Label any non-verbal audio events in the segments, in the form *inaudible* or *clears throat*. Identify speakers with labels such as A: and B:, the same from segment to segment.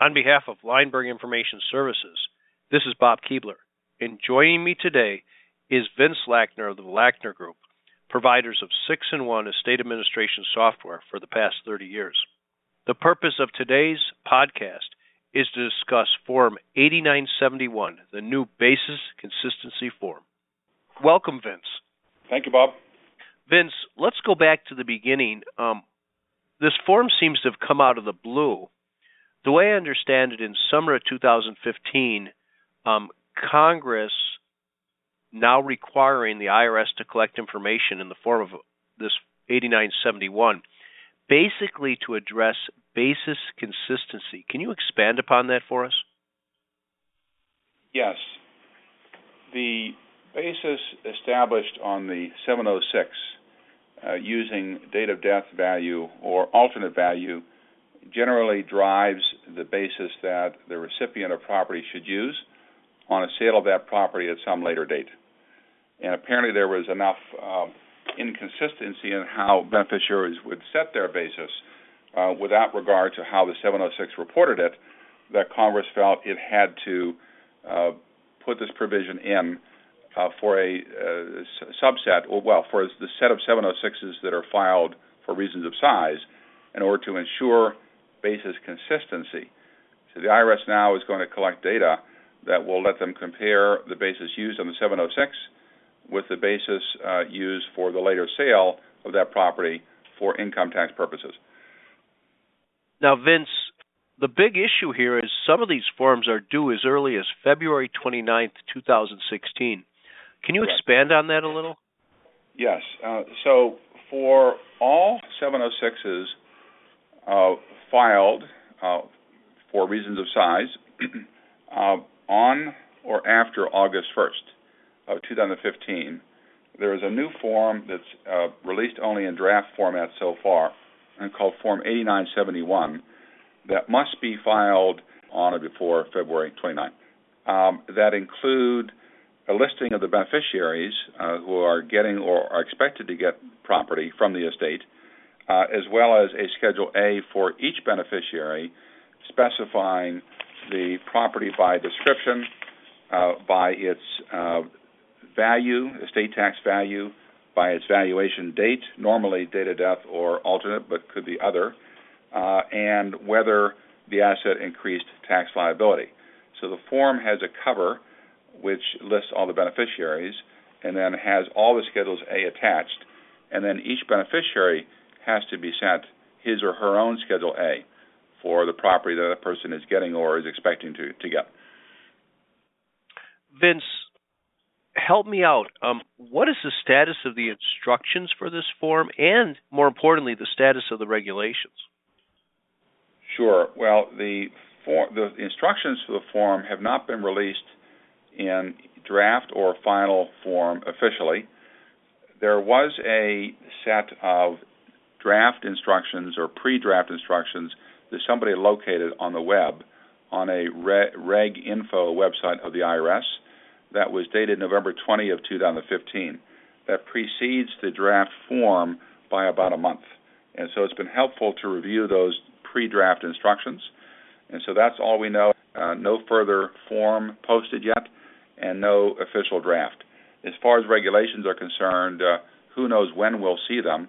A: On behalf of Leimberg Information Services, this is Bob Keebler, and joining me today is Vince Lackner of the Lackner Group, providers of 6 in 1 estate administration software for the past 30 years. The purpose of today's podcast is to discuss Form 8971, the new Basis Consistency Form. Welcome, Vince.
B: Thank you, Bob.
A: Vince, let's go back to the beginning. Um, this form seems to have come out of the blue. The way I understand it, in summer of 2015, um, Congress now requiring the IRS to collect information in the form of this 8971, basically to address basis consistency. Can you expand upon that for us?
B: Yes. The basis established on the 706 uh, using date of death value or alternate value generally drives the basis that the recipient of property should use on a sale of that property at some later date. And apparently, there was enough um, inconsistency in how beneficiaries would set their basis uh, without regard to how the 706 reported it that Congress felt it had to uh, put this provision in uh, for a uh, subset, or well, for the set of 706s that are filed for reasons of size, in order to ensure basis consistency. So the IRS now is going to collect data that will let them compare the basis used on the 706 with the basis uh, used for the later sale of that property for income tax purposes.
A: Now, Vince, the big issue here is some of these forms are due as early as February 29th, 2016. Can you expand on that a little?
B: Yes. Uh, so for all 706s uh, filed uh, for reasons of size *clears throat* uh, on or after August 1st of 2015, there is a new form that's uh, released only in draft format so far and called Form 8971 that must be filed on or before February 29th. Um, that include a listing of the beneficiaries uh, who are getting or are expected to get property from the estate, uh, as well as a Schedule A for each beneficiary, specifying the property by description, uh, by its uh, value, estate tax value, by its valuation date, normally date of death or alternate, but could be other, uh, and whether the asset increased tax liability. So the form has a cover which lists all the beneficiaries and then has all the Schedules A attached, and then each beneficiary has to be sent his or her own Schedule A for the property that a person is getting or is expecting to, to get.
A: Vince, help me out. Um, what is the status of the instructions for this form, and more importantly, the status of the regulations?
B: Sure. Well, the form, the instructions for the form have not been released in draft or final form officially. There was a set of draft instructions or pre-draft instructions that somebody located on the web on a reg info website of the IRS that was dated November 20 of 2015 that precedes the draft form by about a month. And so it's been helpful to review those pre-draft instructions. And so that's all we know. Uh, no further form posted yet and no official draft. As far as regulations are concerned, uh, who knows when we'll see them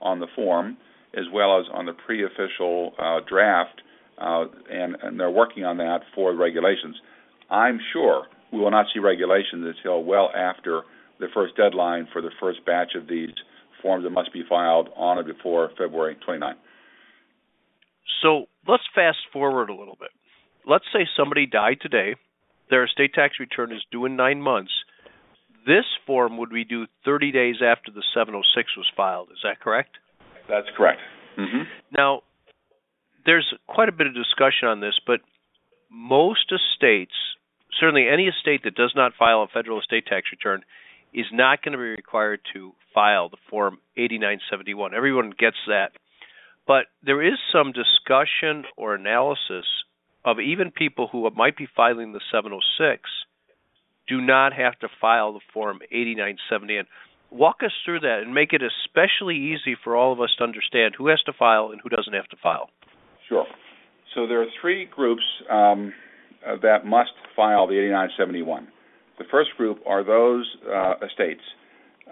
B: on the form as well as on the pre-official uh, draft, uh, and, and, they're working on that for regulations. I'm sure we will not see regulations until well after the first deadline for the first batch of these forms that must be filed on or before February 29.
A: So let's fast forward a little bit. Let's say somebody died today their estate tax return is due in nine months. This form would be due 30 days after the 706 was filed. Is that correct?
B: That's correct. Mm-hmm.
A: Now, there's quite a bit of discussion on this, but most estates, certainly any estate that does not file a federal estate tax return, is not going to be required to file the Form 8971. Everyone gets that. But there is some discussion or analysis of even people who might be filing the 706 do not have to file the form 8970. And walk us through that and make it especially easy for all of us to understand who has to file and who doesn't have to file.
B: Sure. So there are three groups um, uh, that must file the 8971. The first group are those uh, estates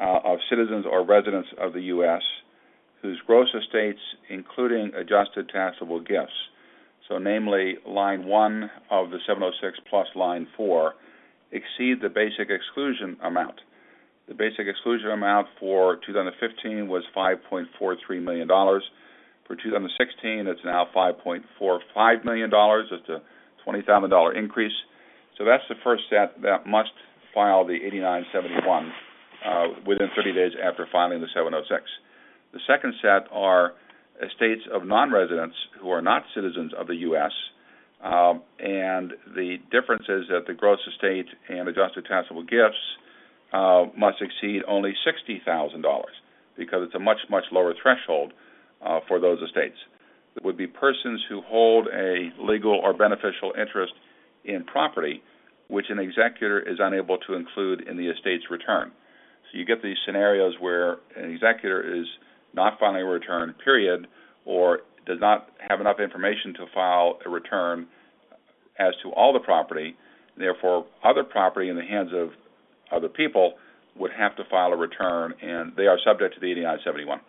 B: uh, of citizens or residents of the U.S. whose gross estates, including adjusted taxable gifts, so namely line 1 of the 706 plus line 4, exceed the basic exclusion amount. The basic exclusion amount for 2015 was $5.43 million. For 2016, it's now $5.45 million, just a $20,000 increase. So that's the first set that must file the 8971 uh, within 30 days after filing the 706. The second set are estates of non-residents who are not citizens of the U.S. Um, and the difference is that the gross estate and adjusted taxable gifts uh, must exceed only $60,000 because it's a much, much lower threshold uh, for those estates. It would be persons who hold a legal or beneficial interest in property which an executor is unable to include in the estate's return. So you get these scenarios where an executor is not filing a return, period, or does not have enough information to file a return as to all the property. Therefore, other property in the hands of other people would have to file a return, and they are subject to the 8971.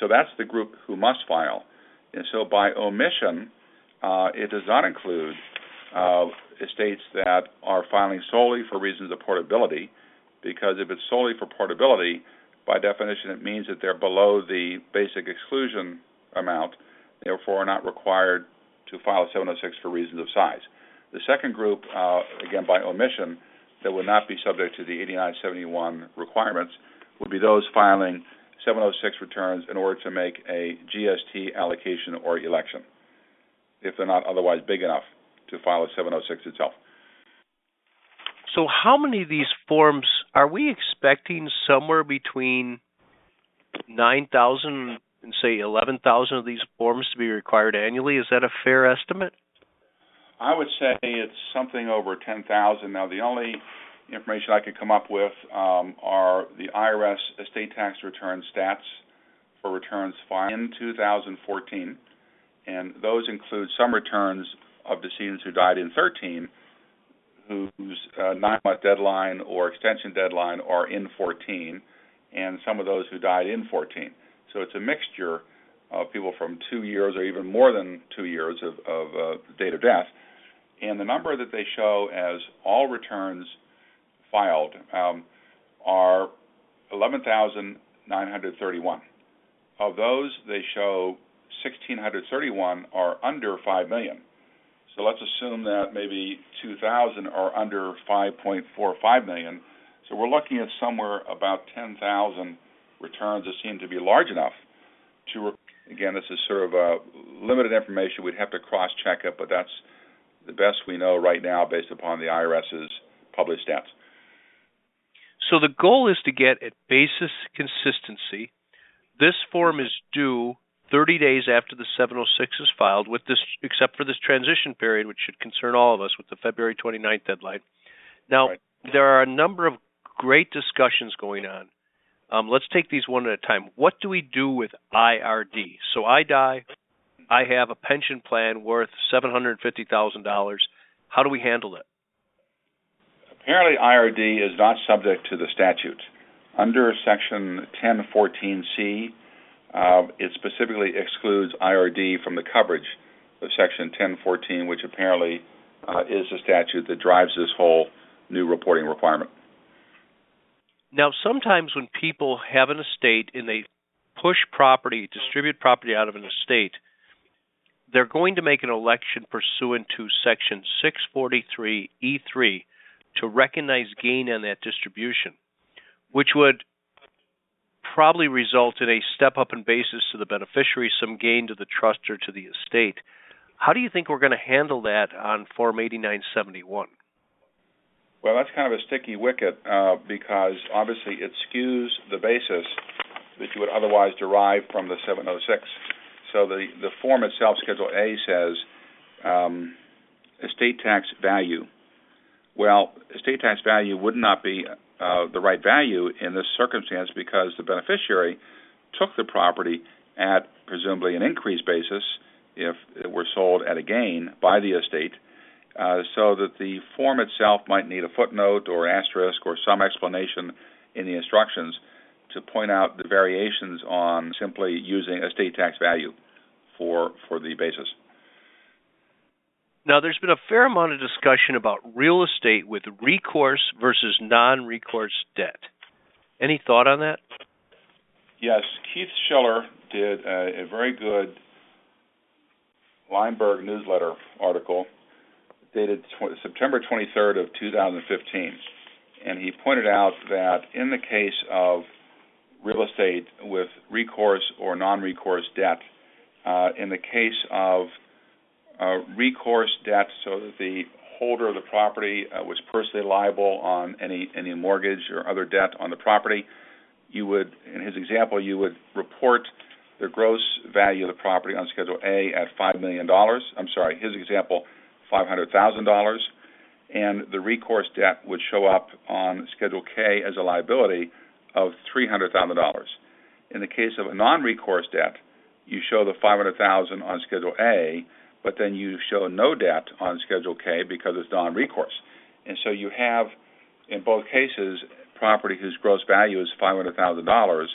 B: So that's the group who must file. And so by omission, uh, it does not include uh, estates that are filing solely for reasons of portability, because if it's solely for portability, by definition, it means that they're below the basic exclusion amount, therefore are not required to file a 706 for reasons of size. The second group, uh, again by omission, that would not be subject to the 8971 requirements would be those filing 706 returns in order to make a GST allocation or election, if they're not otherwise big enough to file a 706 itself.
A: So, how many of these forms are we expecting? Somewhere between 9,000 and say 11,000 of these forms to be required annually. Is that a fair estimate?
B: I would say it's something over 10,000. Now, the only information I could come up with um, are the IRS estate tax return stats for returns filed in 2014, and those include some returns of decedents who died in 13 whose uh, nine-month deadline or extension deadline are in 14, and some of those who died in 14. So it's a mixture of people from two years or even more than two years of, of uh, date of death. And the number that they show as all returns filed um, are 11,931. Of those, they show 1,631 are under 5 million. So let's assume that maybe 2,000 are under 5.45 million. So we're looking at somewhere about 10,000 returns that seem to be large enough to. Again, this is sort of a limited information. We'd have to cross-check it, but that's the best we know right now based upon the IRS's published stats.
A: So the goal is to get at basis consistency. This form is due 30 days after the 706 is filed, with this, except for this transition period, which should concern all of us, with the February 29th deadline. Now, right. there are a number of great discussions going on. Um, let's take these one at a time. What do we do with IRD? So I die, I have a pension plan worth $750,000. How do we handle it?
B: Apparently, IRD is not subject to the statute. Under Section 1014C, uh, it specifically excludes IRD from the coverage of Section 1014, which apparently uh, is the statute that drives this whole new reporting requirement.
A: Now, sometimes when people have an estate and they push property, distribute property out of an estate, they're going to make an election pursuant to Section 643E3 to recognize gain on that distribution, which would probably result in a step up in basis to the beneficiary, some gain to the trust or to the estate. How do you think we're going to handle that on Form 8971?
B: Well, that's kind of a sticky wicket uh, because obviously it skews the basis that you would otherwise derive from the 706. So the, the form itself, Schedule A, says um, estate tax value. Well, estate tax value would not be uh, the right value in this circumstance because the beneficiary took the property at presumably an increased basis if it were sold at a gain by the estate, uh, so that the form itself might need a footnote or asterisk or some explanation in the instructions to point out the variations on simply using estate tax value for for the basis.
A: Now, there's been a fair amount of discussion about real estate with recourse versus non-recourse debt. Any thought on that?
B: Yes, Keith Schiller did a, a very good Leimberg newsletter article dated tw- September 23rd of 2015, and he pointed out that in the case of real estate with recourse or non-recourse debt, uh, in the case of uh, recourse debt, so that the holder of the property uh, was personally liable on any any mortgage or other debt on the property, you would, in his example, you would report the gross value of the property on Schedule A at $5 million. I'm sorry, his example, $500,000. And the recourse debt would show up on Schedule K as a liability of $300,000. In the case of a non-recourse debt, you show the $500,000 on Schedule A, but then you show no debt on Schedule K because it's non-recourse. And so you have, in both cases, property whose gross value is $500,000,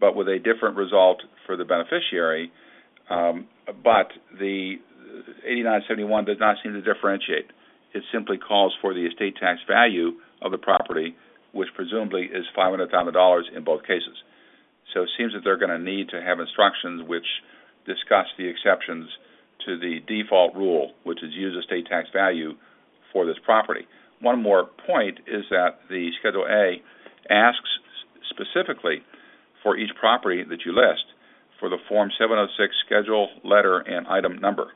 B: but with a different result for the beneficiary. Um, but the 8971 does not seem to differentiate. It simply calls for the estate tax value of the property, which presumably is $500,000 in both cases. So it seems that they're going to need to have instructions which discuss the exceptions to the default rule, which is use estate tax value for this property. One more point is that the Schedule A asks specifically for each property that you list for the Form 706 schedule, letter, and item number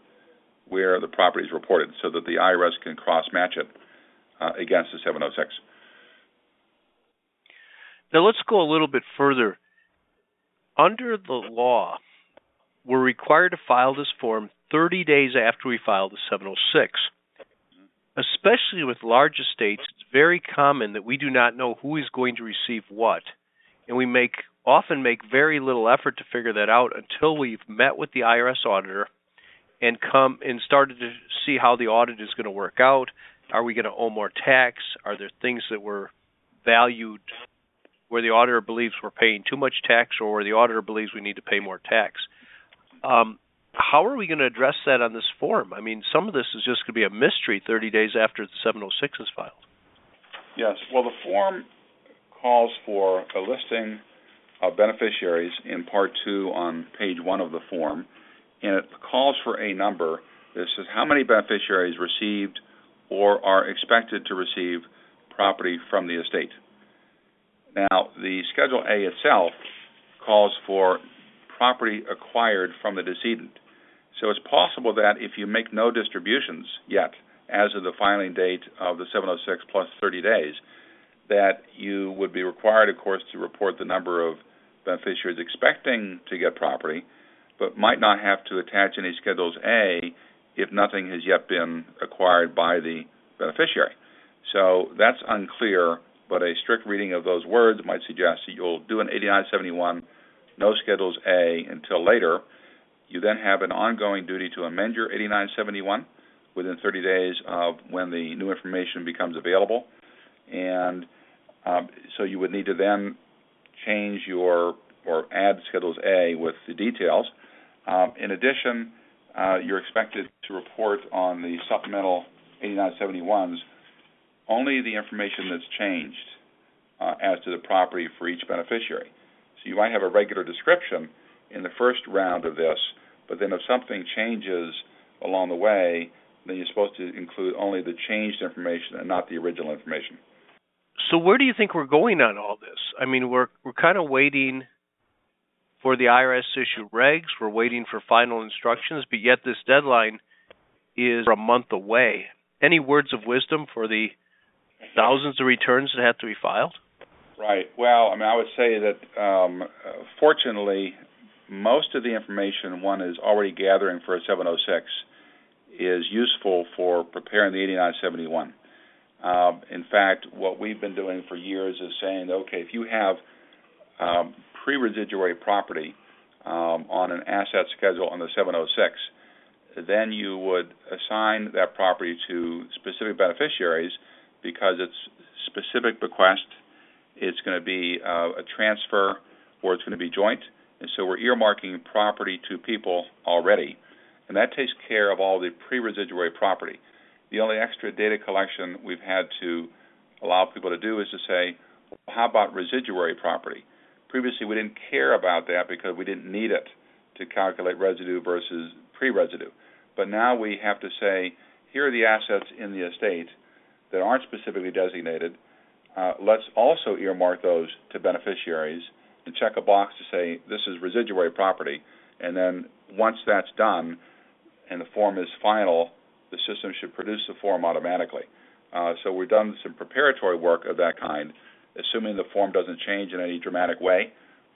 B: where the property is reported so that the IRS can cross match it uh, against the 706.
A: Now let's go a little bit further. Under the law, we're required to file this form 30 days after we file the 706 especially with large estates, it's very common that we do not know who is going to receive what, and we make often make very little effort to figure that out until we've met with the IRS auditor and come and started to see how the audit is going to work out. Are we going to owe more tax? Are there things that were valued where the auditor believes we're paying too much tax or where the auditor believes we need to pay more tax? Um, how are we going to address that on this form? I mean, some of this is just going to be a mystery 30 days after the 706 is filed.
B: Yes. Well, the form calls for a listing of beneficiaries in Part 2 on page 1 of the form, and it calls for a number that says how many beneficiaries received or are expected to receive property from the estate. Now, the Schedule A itself calls for property acquired from the decedent. So it's possible that if you make no distributions yet, as of the filing date of the 706 plus 30 days, that you would be required, of course, to report the number of beneficiaries expecting to get property, but might not have to attach any Schedules A if nothing has yet been acquired by the beneficiary. So that's unclear, but a strict reading of those words might suggest that you'll do an 8971, no Schedules A until later, you then have an ongoing duty to amend your 8971 within 30 days of when the new information becomes available. And um, so you would need to then change your or add Schedules A with the details. Um, in addition, uh, you're expected to report on the supplemental 8971s only the information that's changed uh, as to the property for each beneficiary. So you might have a regular description in the first round of this, but then if something changes along the way, then you're supposed to include only the changed information and not the original information.
A: So where do you think we're going on all this? I mean, we're we're kind of waiting for the IRS issue regs. We're waiting for final instructions, but yet this deadline is a month away. Any words of wisdom for the thousands of returns that have to be filed?
B: Right. Well, I mean, I would say that um, fortunately, most of the information one is already gathering for a 706 is useful for preparing the 8971. Um, in fact, what we've been doing for years is saying, okay, if you have um, pre-residuary property um, on an asset schedule on the 706, then you would assign that property to specific beneficiaries because it's specific bequest, it's going to be uh, a transfer, or it's going to be joint. And so we're earmarking property to people already. And that takes care of all the pre residuary property. The only extra data collection we've had to allow people to do is to say, well, how about residuary property? Previously, we didn't care about that because we didn't need it to calculate residue versus pre residue. But now we have to say, here are the assets in the estate that aren't specifically designated. Uh, let's also earmark those to beneficiaries and check a box to say this is residuary property. And then once that's done and the form is final, the system should produce the form automatically. Uh, so we've done some preparatory work of that kind, assuming the form doesn't change in any dramatic way,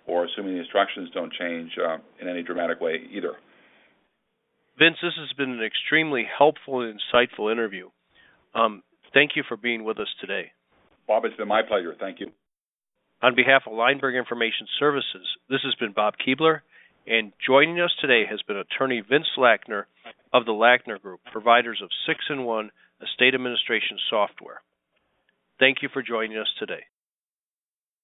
B: or assuming the instructions don't change uh, in any dramatic way either.
A: Vince, this has been an extremely helpful and insightful interview. Um, thank you for being with us today.
B: Bob, it's been my pleasure. Thank you.
A: On behalf of Leimberg Information Services, this has been Bob Keebler, and joining us today has been attorney Vince Lackner of the Lackner Group, providers of 6 in 1 estate administration software. Thank you for joining us today.